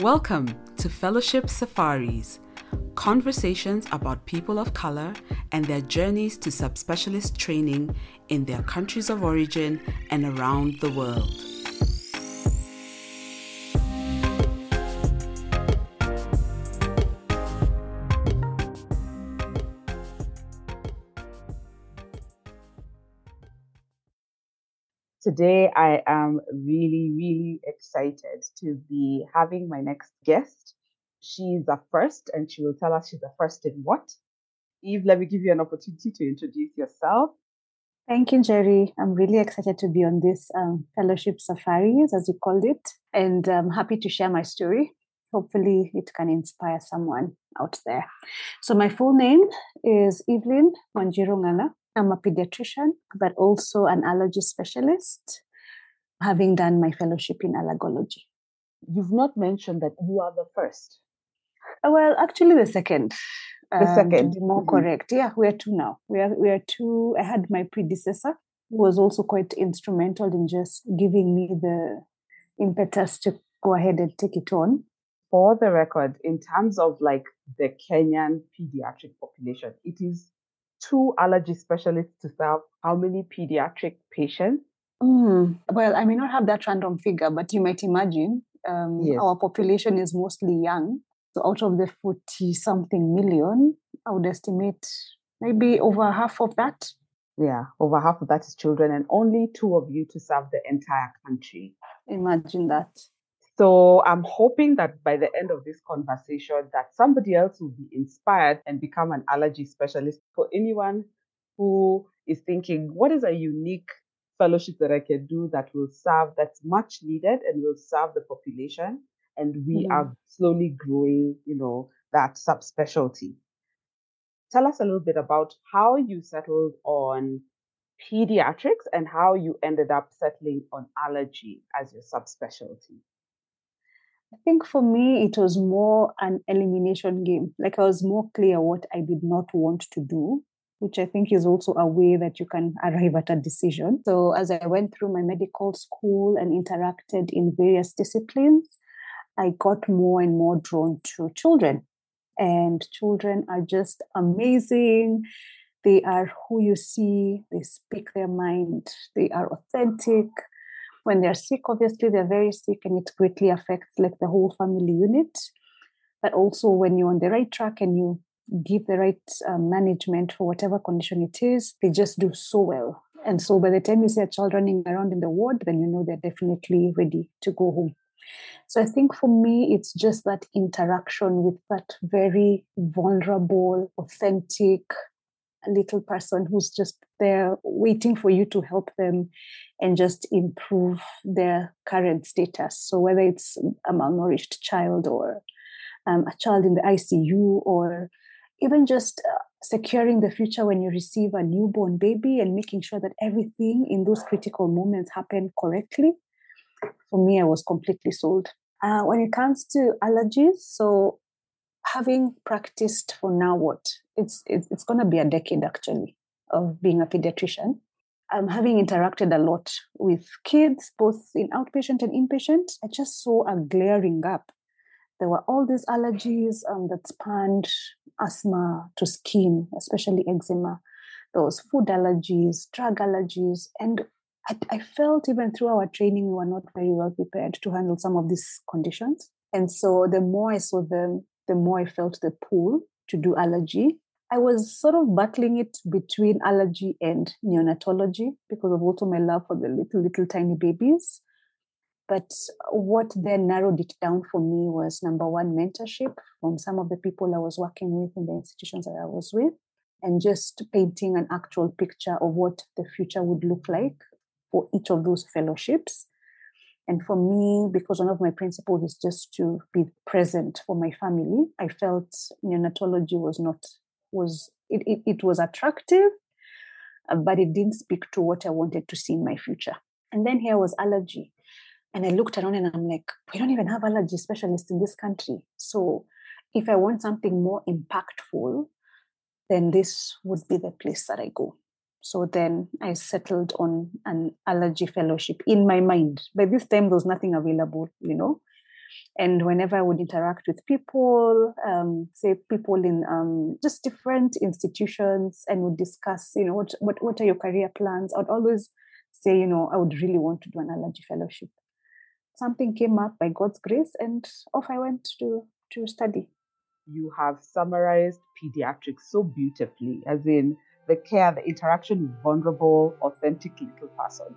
Welcome to Fellowship Safaris, conversations about people of color and their journeys to subspecialist training in their countries of origin and around the world. Today, I am really, really excited to be having my next guest. She's a first, and she will tell us she's a first in what. Eve, let me give you an opportunity to introduce yourself. Thank you, Jerry. I'm really excited to be on this um, fellowship safaris, as you called it, and I'm happy to share my story. Hopefully, it can inspire someone out there. So, my full name is Evelyn Ng'ang'a. I'm a pediatrician, but also an allergy specialist, having done my fellowship in allergology. You've not mentioned that you are the first. Well, actually, the second. The um, second. More Mhm. correct. Yeah, we are two now. We are we are two. I had my predecessor who was also quite instrumental in just giving me the impetus to go ahead and take it on. For the record, in terms of like the Kenyan pediatric population, it is two allergy specialists to serve how many pediatric patients? Mm, Well, I may not have that random figure, but you might imagine um, Yes. our population is mostly young. So out of the 40 something million, I would estimate maybe over half of that. Yeah, over half of that is children, and only two of you to serve the entire country. Imagine that. So I'm hoping that by the end of this conversation, that somebody else will be inspired and become an allergy specialist. For anyone who is thinking, what is a unique fellowship that I can do that will serve, that's much needed and will serve the population, and we Mhm. are slowly growing, you know, that subspecialty. Tell us a little bit about how you settled on pediatrics and how you ended up settling on allergy as your subspecialty. I think for me, it was more an elimination game. Like I was more clear what I did not want to do, which I think is also a way that you can arrive at a decision. So as I went through my medical school and interacted in various disciplines, I got more and more drawn to children. And children are just amazing. They are who you see, they speak their mind, they are authentic when they're sick obviously they're very sick and it greatly affects like the whole family unit. But also when you're on the right track and you give the right um, management for whatever condition it is they just do so well. And so by the time you see a child running around in the ward then you know they're definitely ready to go home. So i think for me it's just that interaction with that very vulnerable authentic little person who's just there waiting for you to help them and just improve their current status. So whether it's a malnourished child or um, a child in the ICU or even just uh, securing the future when you receive a newborn baby and making sure that everything in those critical moments happen correctly. For me, I was completely sold. Uh, when it comes to allergies, so having practiced for now what? It's it's, going to be a decade actually of being a pediatrician. Um, having interacted a lot with kids both in outpatient and inpatient. I just saw a glaring gap. There were all these allergies um, that spanned asthma to skin especially eczema. There was food allergies drug allergies and I, I felt even through our training we were not very well prepared to handle some of these conditions. And so the more i saw them the more I felt the pull to do allergy. I was sort of battling it between allergy and neonatology because of also my love for the little, little tiny babies. But what then narrowed it down for me was number one, mentorship from some of the people I was working with in the institutions that I was with, and just painting an actual picture of what the future would look like for each of those fellowships. And for me, because one of my principles is just to be present for my family, I felt neonatology was not was it, it, it was attractive, uh, but it didn't speak to what I wanted to see in my future. And then here was allergy. And I looked around and I'm like, we don't even have allergy specialists in this country. So if I want something more impactful, then this would be the place that I go. So then I settled on an allergy fellowship in my mind. By this time, there was nothing available, you know. And whenever I would interact with people, um, say people in um, just different institutions, and would discuss, you know, what, what what are your career plans? I'd always say, you know, I would really want to do an allergy fellowship. Something came up by God's grace, and off I went to to study. You have summarized pediatrics so beautifully, as in the care, the interaction with vulnerable, authentic little persons.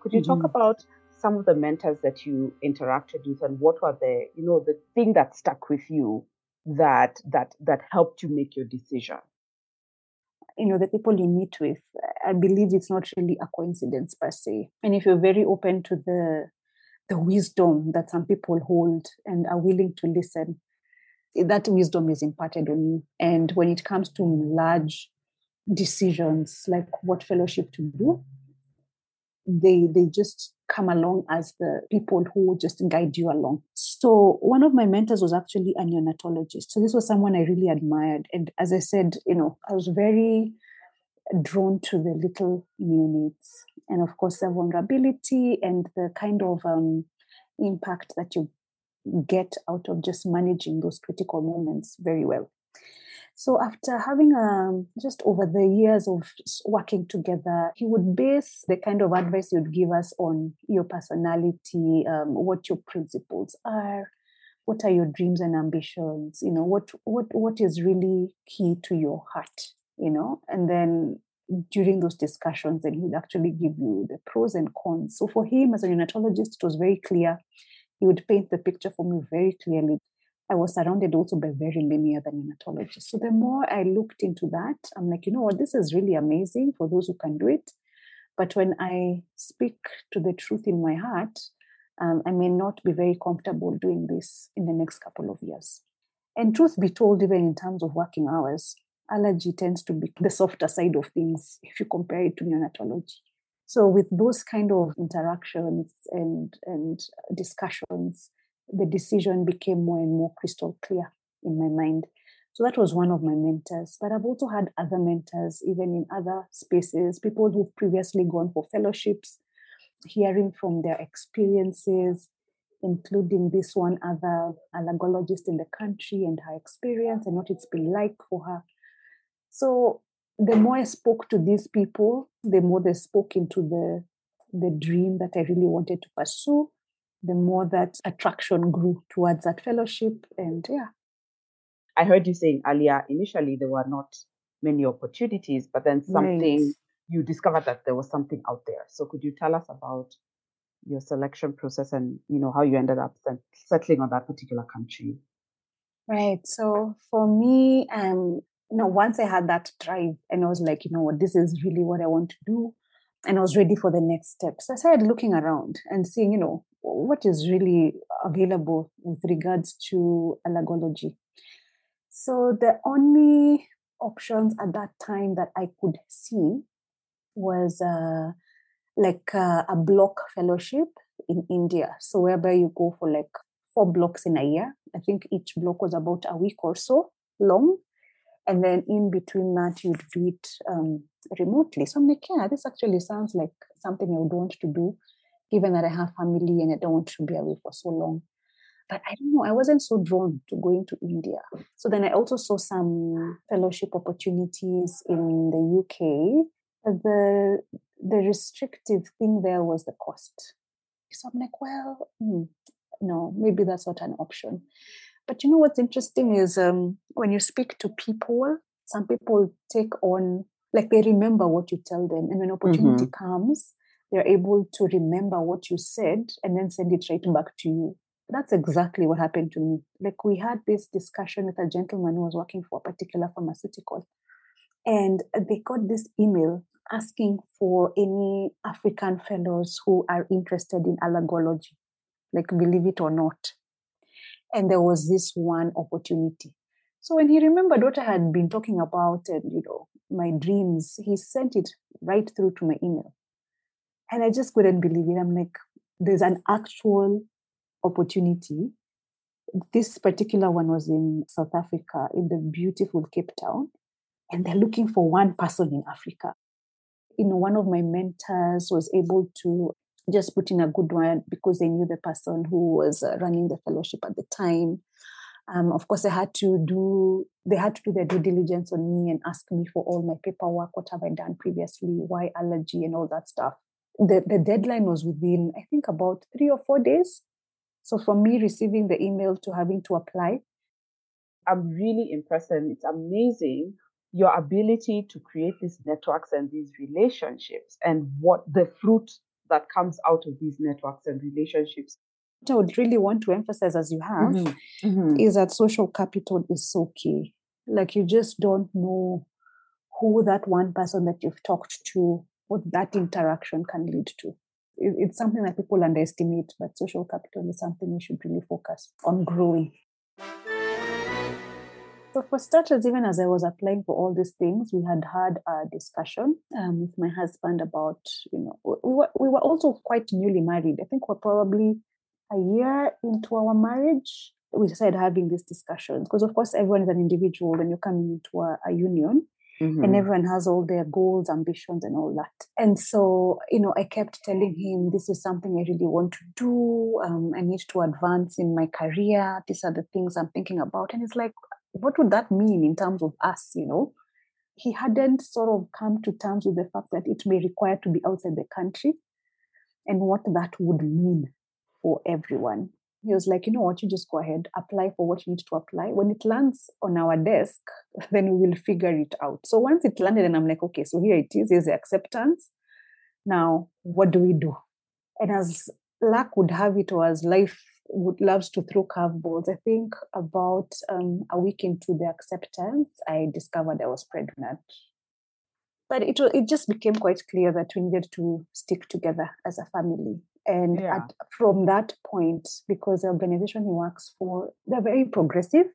Could you mm-hmm. talk about some of the mentors that you interacted with and what were the, you know, the thing that stuck with you that that that helped you make your decision? You know, the people you meet with, I believe it's not really a coincidence per se. And if you're very open to the the wisdom that some people hold and are willing to listen, that wisdom is imparted on you. And when it comes to large decisions like what fellowship to do, they they just come along as the people who just guide you along. So one of my mentors was actually a neonatologist. So this was someone I really admired. And as I said, you know, I was very drawn to the little neonates and of course the vulnerability and the kind of um, impact that you get out of just managing those critical moments very well. So after having um, just over the years of working together, he would base the kind of advice you'd give us on your personality, um, what your principles are, what are your dreams and ambitions, you know, what what what is really key to your heart, you know, and then during those discussions, then he would actually give you the pros and cons. So for him as a neonatologist, it was very clear. He would paint the picture for me very clearly I was surrounded also by very many other neonatologists. So the more I looked into that, I'm like, you know what, this is really amazing for those who can do it. But when I speak to the truth in my heart, um, I may not be very comfortable doing this in the next couple of years. And truth be told, even in terms of working hours, allergy tends to be the softer side of things if you compare it to neonatology. So with those kind of interactions and and discussions, the decision became more and more crystal clear in my mind. So that was one of my mentors. But I've also had other mentors, even in other spaces, people who've previously gone for fellowships, hearing from their experiences, including this one other allergologist in the country and her experience and what it's been like for her. So the more I spoke to these people, the more they spoke into the the dream that I really wanted to pursue the more that attraction grew towards that fellowship. And yeah. I heard you saying earlier, initially there were not many opportunities, but then something right. you discovered that there was something out there. So could you tell us about your selection process and you know how you ended up settling on that particular country? Right. So for me, um, you know, once I had that drive and I was like, you know what, this is really what I want to do. And I was ready for the next steps. I started looking around and seeing, you know, what is really available with regards to allergology. So the only options at that time that I could see was uh, like uh, a block fellowship in India. So whereby you go for like four blocks in a year. I think each block was about a week or so long. And then in between that, you'd do it um, remotely. So I'm like, yeah, this actually sounds like something I would want to do given that I have family and I don't want to be away for so long. But I don't know, I wasn't so drawn to going to India. So then I also saw some fellowship opportunities in the UK. The the restrictive thing there was the cost. So I'm like, well, hmm, no, maybe that's not an option. But you know what's interesting is um, when you speak to people, some people take on like they remember what you tell them, and when opportunity mm-hmm. comes, they're able to remember what you said and then send it right back to you. That's exactly what happened to me. Like we had this discussion with a gentleman who was working for a particular pharmaceutical, and they got this email asking for any African fellows who are interested in allergology, like believe it or not. And there was this one opportunity. So when he remembered what I had been talking about and you know my dreams, he sent it right through to my email. And I just couldn't believe it. I'm like, there's an actual opportunity. This particular one was in South Africa, in the beautiful Cape Town, and they're looking for one person in Africa. You know, one of my mentors was able to just put in a good one because they knew the person who was uh, running the fellowship at the time. Um, of course, they had to do they had to do their due diligence on me and ask me for all my paperwork, what have I done previously, why allergy, and all that stuff. The the deadline was within I think about three or four days. So from me receiving the email to having to apply, I'm really impressed, and it's amazing your ability to create these networks and these relationships, and what the fruit that comes out of these networks and relationships what I would really want to emphasize as you have Mm-hmm. Mhm. is that social capital is so key. Like you just don't know who that one person that you've talked to, what that interaction can lead to. It's something that people underestimate, but social capital is something we should really focus on growing. So, for starters, even as I was applying for all these things, we had had a discussion um, with my husband about, you know, we- we were, we were also quite newly married. I think we're probably a year into our marriage. We started having these discussions because, of course, everyone is an individual when you're coming into a, a union and Mhm. everyone has all their goals, ambitions, and all that. And so, you know, I kept telling him, this is something I really want to do. Um, I need to advance in my career. These are the things I'm thinking about. And it's like, what would that mean in terms of us, you know? He hadn't sort of come to terms with the fact that it may require to be outside the country and what that would mean for everyone. He was like, you know what, you just go ahead, apply for what you need to apply. When it lands on our desk, then we will figure it out. So once it landed, and I'm like, okay, so here it is, here's the acceptance. Now, what do we do? And as luck would have it, or as life would loves to throw curveballs, I think about um, a week into the acceptance, I discovered I was pregnant. But it it just became quite clear that we needed to stick together as a family. And Yeah. at, from that point, because the organization he works for, they're very progressive.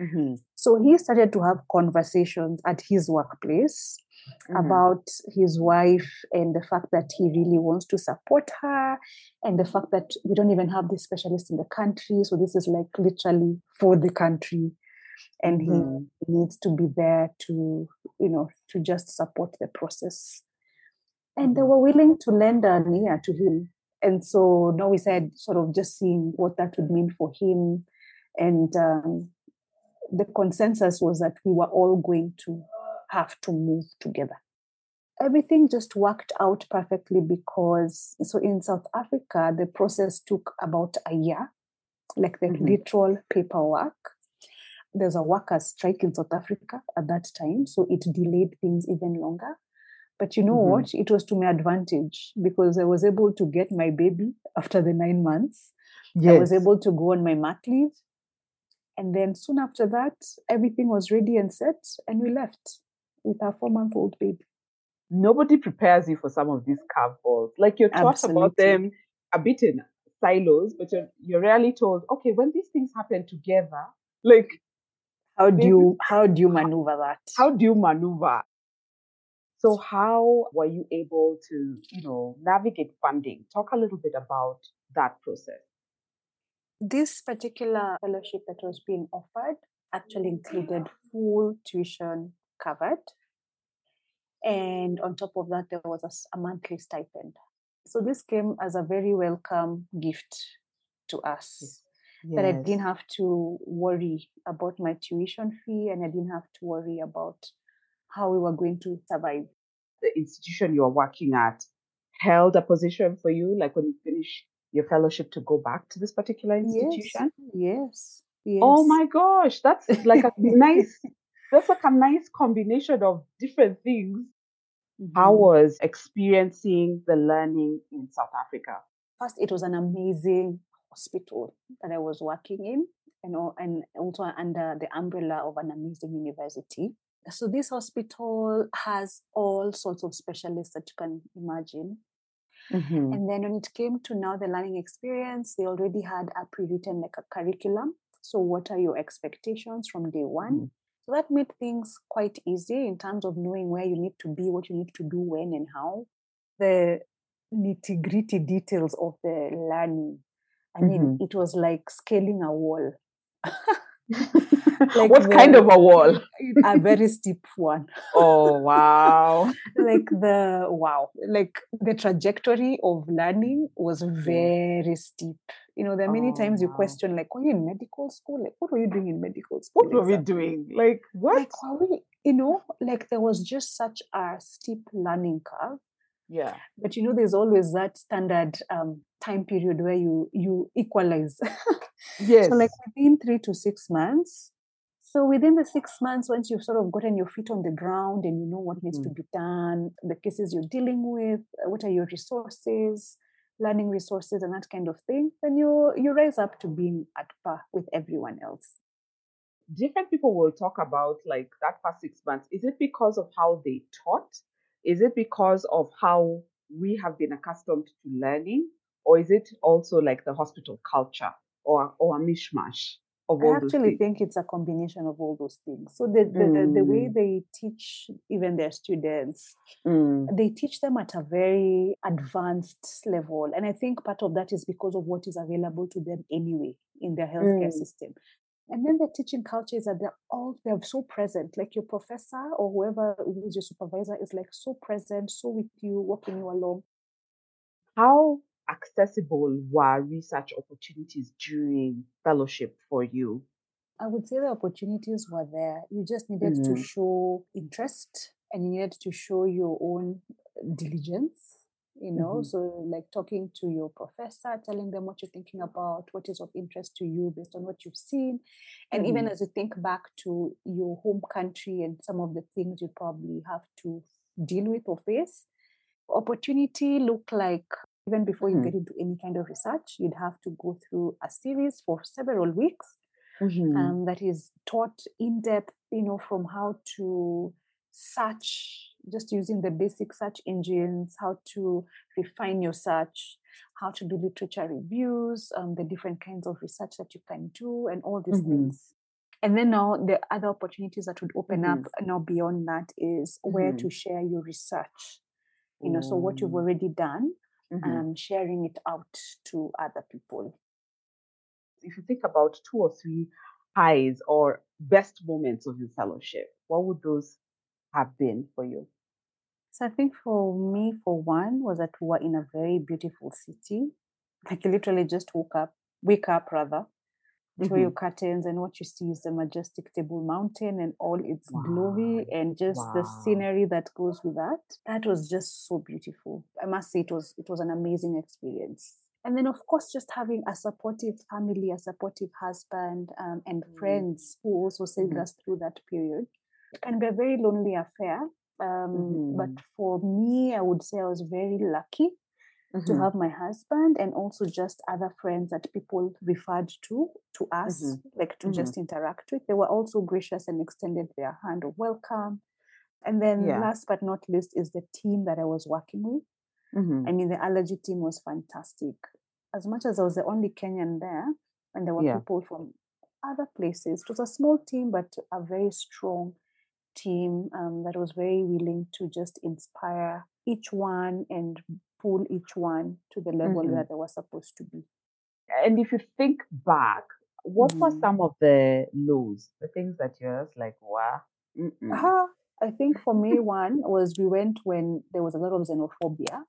Mhm. So he started to have conversations at his workplace Mhm. about his wife and the fact that he really wants to support her and the fact that we don't even have this specialist in the country. So this is like literally for the country. And Mhm. he needs to be there to, you know, to just support the process. And they Mhm. were willing to lend an ear to him. And so now we said, sort of just seeing what that would mean for him. And um, the consensus was that we were all going to have to move together. Everything just worked out perfectly because, so in South Africa, the process took about a year, like the Mhm. literal paperwork. There's a workers' strike in South Africa at that time, so it delayed things even longer. But you know Mhm. what? It was to my advantage because I was able to get my baby after the nine months. I was able to go on my mat leave. And then soon after that, everything was ready and set, and we left with our four month old baby. Nobody prepares you for some of these curveballs. Like you're taught about them a bit in silos, but you're you're rarely told, okay, when these things happen together, like How do you how do you maneuver that? how do you maneuver? So how were you able to, you know, navigate funding? Talk a little bit about that process. This particular fellowship that was being offered actually included full tuition covered. And on top of that, there was a monthly stipend. So this came as a very welcome gift to us. That I didn't have to worry about my tuition fee and I didn't have to worry about how we were going to survive. the institution you're working at held a position for you, like when you finish your fellowship to go back to this particular institution? Yes. Yes. Oh my gosh, that's like a nice, that's like a nice combination of different things. How Mhm. was experiencing the learning in South Africa? first it was an amazing hospital that I was working in, and also under the umbrella of an amazing university. So this hospital has all sorts of specialists that you can imagine. Mhm. And then when it came to now the learning experience, they already had a pre-written like a curriculum. So what are your expectations from day one? Mhm. So that made things quite easy in terms of knowing where you need to be, what you need to do, when and how. The nitty gritty details of the learning. I mean, Mhm. it was like scaling a wall. like what the, kind of a wall? a very steep one. Oh wow. like the wow. Like the trajectory of learning was mm-hmm. very steep. You know, there are many oh, times you wow. question, like, were you in medical school? Like, what were you doing in medical school? What were we doing? Like, what? Like, were we, you know, like there was just such a steep learning curve. Yeah. But you know, there's always that standard um, time period where you you equalize. yes. So like within three to six months. So within the six months, once you've sort of gotten your feet on the ground and you know what needs mm. to be done, the cases you're dealing with, uh, what are your resources, learning resources, and that kind of thing, then you you rise up to being at par with everyone else. Different people will talk about like that first six months. Is it because of how they taught? Is it because of how we have been accustomed to learning? Or is it also like the hospital culture or, or a mishmash? I actually think it's a combination of all those things. So the the, mm. the, way mm. they teach even their students, mm. they teach them at a very advanced level, and I think part of that is because of what is available to them anyway in their healthcare mm. system. And then the teaching culture is that they're all they're so present. Like your professor or whoever is your supervisor is like so present, so with you, walking you along. How accessible were research opportunities during fellowship for you? I would say the opportunities were there. You just needed mm-hmm. to show interest and you needed to show your own diligence you know mm-hmm. so like talking to your professor telling them what you're thinking about what is of interest to you based on what you've seen and mm-hmm. even as you think back to your home country and some of the things you probably have to deal with or face opportunity look like even before mm-hmm. you get into any kind of research you'd have to go through a series for several weeks mm-hmm. um, that is taught in depth you know from how to search just using the basic search engines, how to refine your search, how to do literature reviews, um, the different kinds of research that you can do, and all these mm-hmm. things. And then now the other opportunities that would open mm-hmm. up now beyond that is mm-hmm. where to share your research. You know, so what you've already done, mm-hmm. um, sharing it out to other people. If you think about two or three highs or best moments of your fellowship, what would those have been for you? So I think for me, for one, was that we were in a very beautiful city. Like you literally just woke up, wake up rather, mm-hmm. your curtains, and what you see is the majestic Table Mountain and all its wow. glory and just wow. the scenery that goes with that. That was just so beautiful. I must say it was it was an amazing experience. And then, of course, just having a supportive family, a supportive husband, um, and mm. friends who also saved mm. us through that period. It can be a very lonely affair, um, mm-hmm. But for me, I would say I was very lucky mm-hmm. to have my husband and also just other friends that people referred to to us, mm-hmm. like to just mm-hmm. interact with. They were also gracious and extended their hand of welcome. And then yeah. last but not least is the team that I was working with. Mm-hmm. I mean, the allergy team was fantastic. As much as I was the only Kenyan there, and there were yeah. people from other places. It was a small team, but a very strong team um, that was very willing to just inspire each one and pull each one to the level mm-hmm. where they were supposed to be. And if you think back, what mm-hmm. were some of the lows, the things that you're just like, wow? Uh-huh. I think for me, one was we went when there was a lot of xenophobia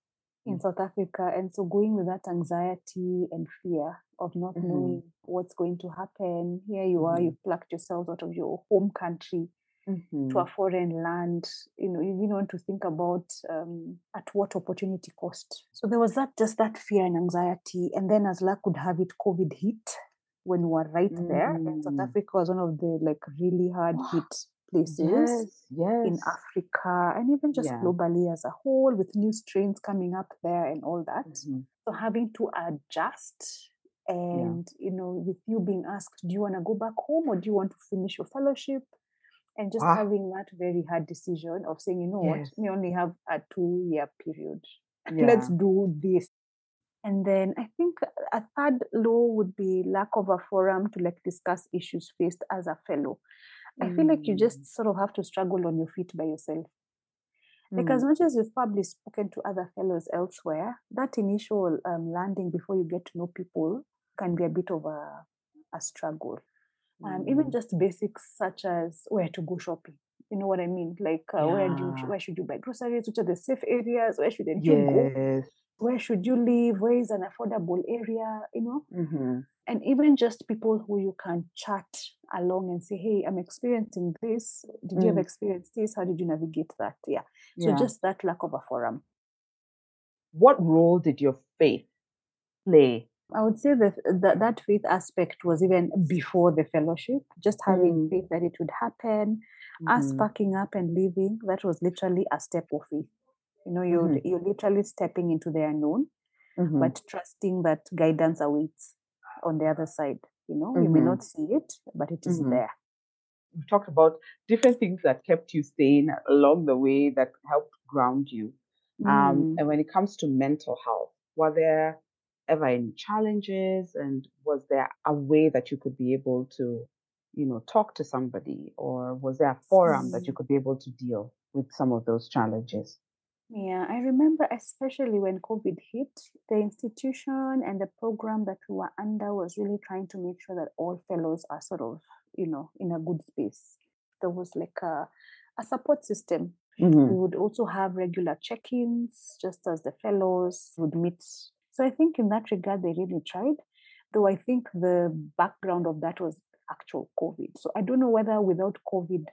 in mm. South Africa. And so going with that anxiety and fear of not mm-hmm. knowing what's going to happen. Here you are, mm-hmm. you've plucked yourselves out of your home country mm-hmm. to a mm-hmm. foreign land you know you didn't want to think about um, at what opportunity cost so there was that just that fear and anxiety and then as luck would have it covid hit when we were right mm-hmm. there and south mm. africa was one of the like really hard hit places yes, yes. in africa and even just yeah. globally as a whole with new strains coming up there and all that mm-hmm. so having to adjust and yeah. you know with you being asked do you want to go back home or do you want to finish your fellowship and just ah. having that very hard decision of saying, you know yes. what, we only have a two year period. Yeah. Let's do this. And then I think a third law would be lack of a forum to like discuss issues faced as a fellow. I mm. feel like you just mm. sort of have to struggle on your feet by yourself. Like mm. as much as you've probably spoken to other fellows elsewhere, that initial um, landing before you get to know people can be a bit of a, a struggle. Um, even just basics such as where to go shopping. You know what I mean? Like uh, where do you, where should you buy groceries? Which are the safe areas? Where shouldn't you go? Where should you live? Where is an affordable area? You know, Mm-hmm. and even just people who you can chat along and say, "Hey, I'm experiencing this. Did you ever Mm. experience this? How did you navigate that?" Yeah. So just that lack of a forum. what role did your faith play? I would say that that, that faith aspect was even before the fellowship. Just having Mm. faith that it would happen, us Mhm. packing up and leaving. That was literally a step of faith. You know, you're Mhm. you're literally stepping into the unknown, Mhm. but trusting that guidance awaits on the other side. You know, you may not see it, but it is Mhm. there. we talked about different things that kept you sane along the way that helped ground you. Um, Mm. and when it comes to mental health, were there ever any challenges? And was there a way that you could be able to, you know, talk to somebody, or was there a forum that you could be able to deal with some of those challenges? Yeah, I remember especially when COVID hit, the institution and the program that we were under was really trying to make sure that all fellows are sort of, you know, in a good space. There was like a, a support system. Mm-hmm. We would also have regular check ins, just as the fellows would meet. So I think in that regard, they really tried, though I think the background of that was actual COVID. So I don't know whether without COVID,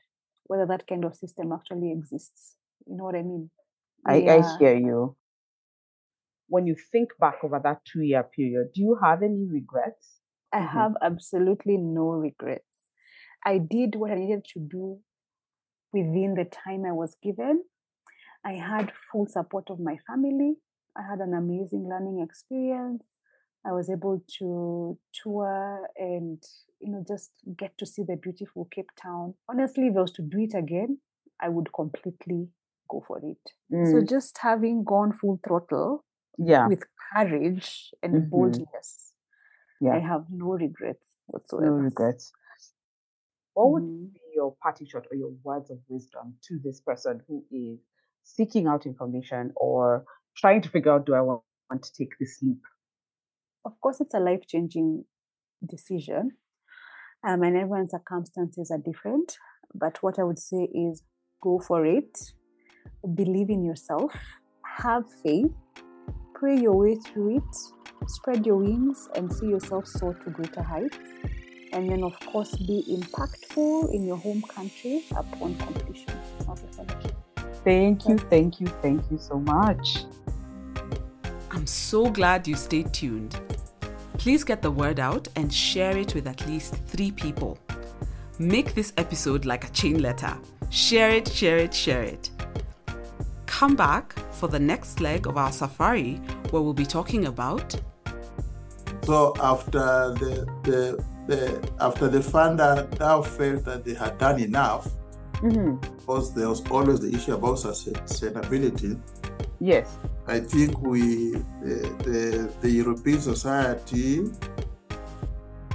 whether that kind of system actually exists. You know what I mean? I, I hear you. When you think back over that two year period, do you have any regrets? I Mhm. have absolutely no regrets. I did what I needed to do within the time I was given. I had full support of my family. I had an amazing learning experience. I was able to tour and you know just get to see the beautiful Cape Town. Honestly, if I was to do it again, I would completely go for it. So Mm, just having gone full throttle yeah. with courage and Mhm. boldness, I have no regrets whatsoever. No regrets. What would Mhm. be your party shot or your words of wisdom to this person who is seeking out information or trying to figure out do I want, want to take this leap? Of course, it's a life changing decision, um, and everyone's circumstances are different. But what I would say is go for it, believe in yourself, have faith, pray your way through it, spread your wings, and see yourself soar to greater heights. And then, of course, be impactful in your home country upon completion of the fellowship. Thank you, thank you, thank you so much. I'm so glad you stayed tuned. Please get the word out and share it with at least three people. Make this episode like a chain letter. Share it, share it, share it. Come back for the next leg of our safari where we'll be talking about So after the the, the after the funder now felt that they had done enough, hmm because there was always the issue about sustainability. Yes. I think we the, the, the European Society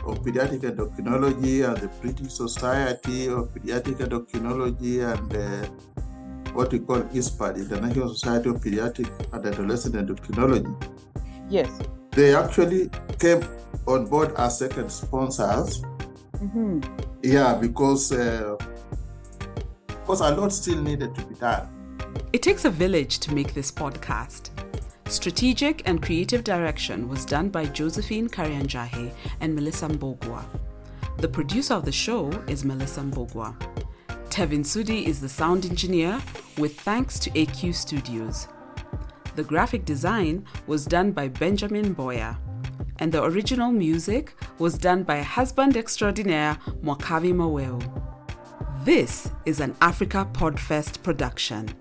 of Pediatric Endocrinology and the British Society of Pediatric Endocrinology and uh, what we call ISPAD, the International Society of Pediatric and Adolescent Endocrinology, Yes. they actually came on board as second sponsors. hmm Yeah, because uh, because a lot still needed to be done. It takes a village to make this podcast. Strategic and creative direction was done by Josephine Karianjahi and Melissa Mbugua. The producer of the show is Melissa Mbugua. Tevin Sudi is the sound engineer, with thanks to AQ Studios. The graphic design was done by Benjamin Mboya, and the original music was done by husband extraordinaire Mwakavi Maweu. This is an Africa Podfest production.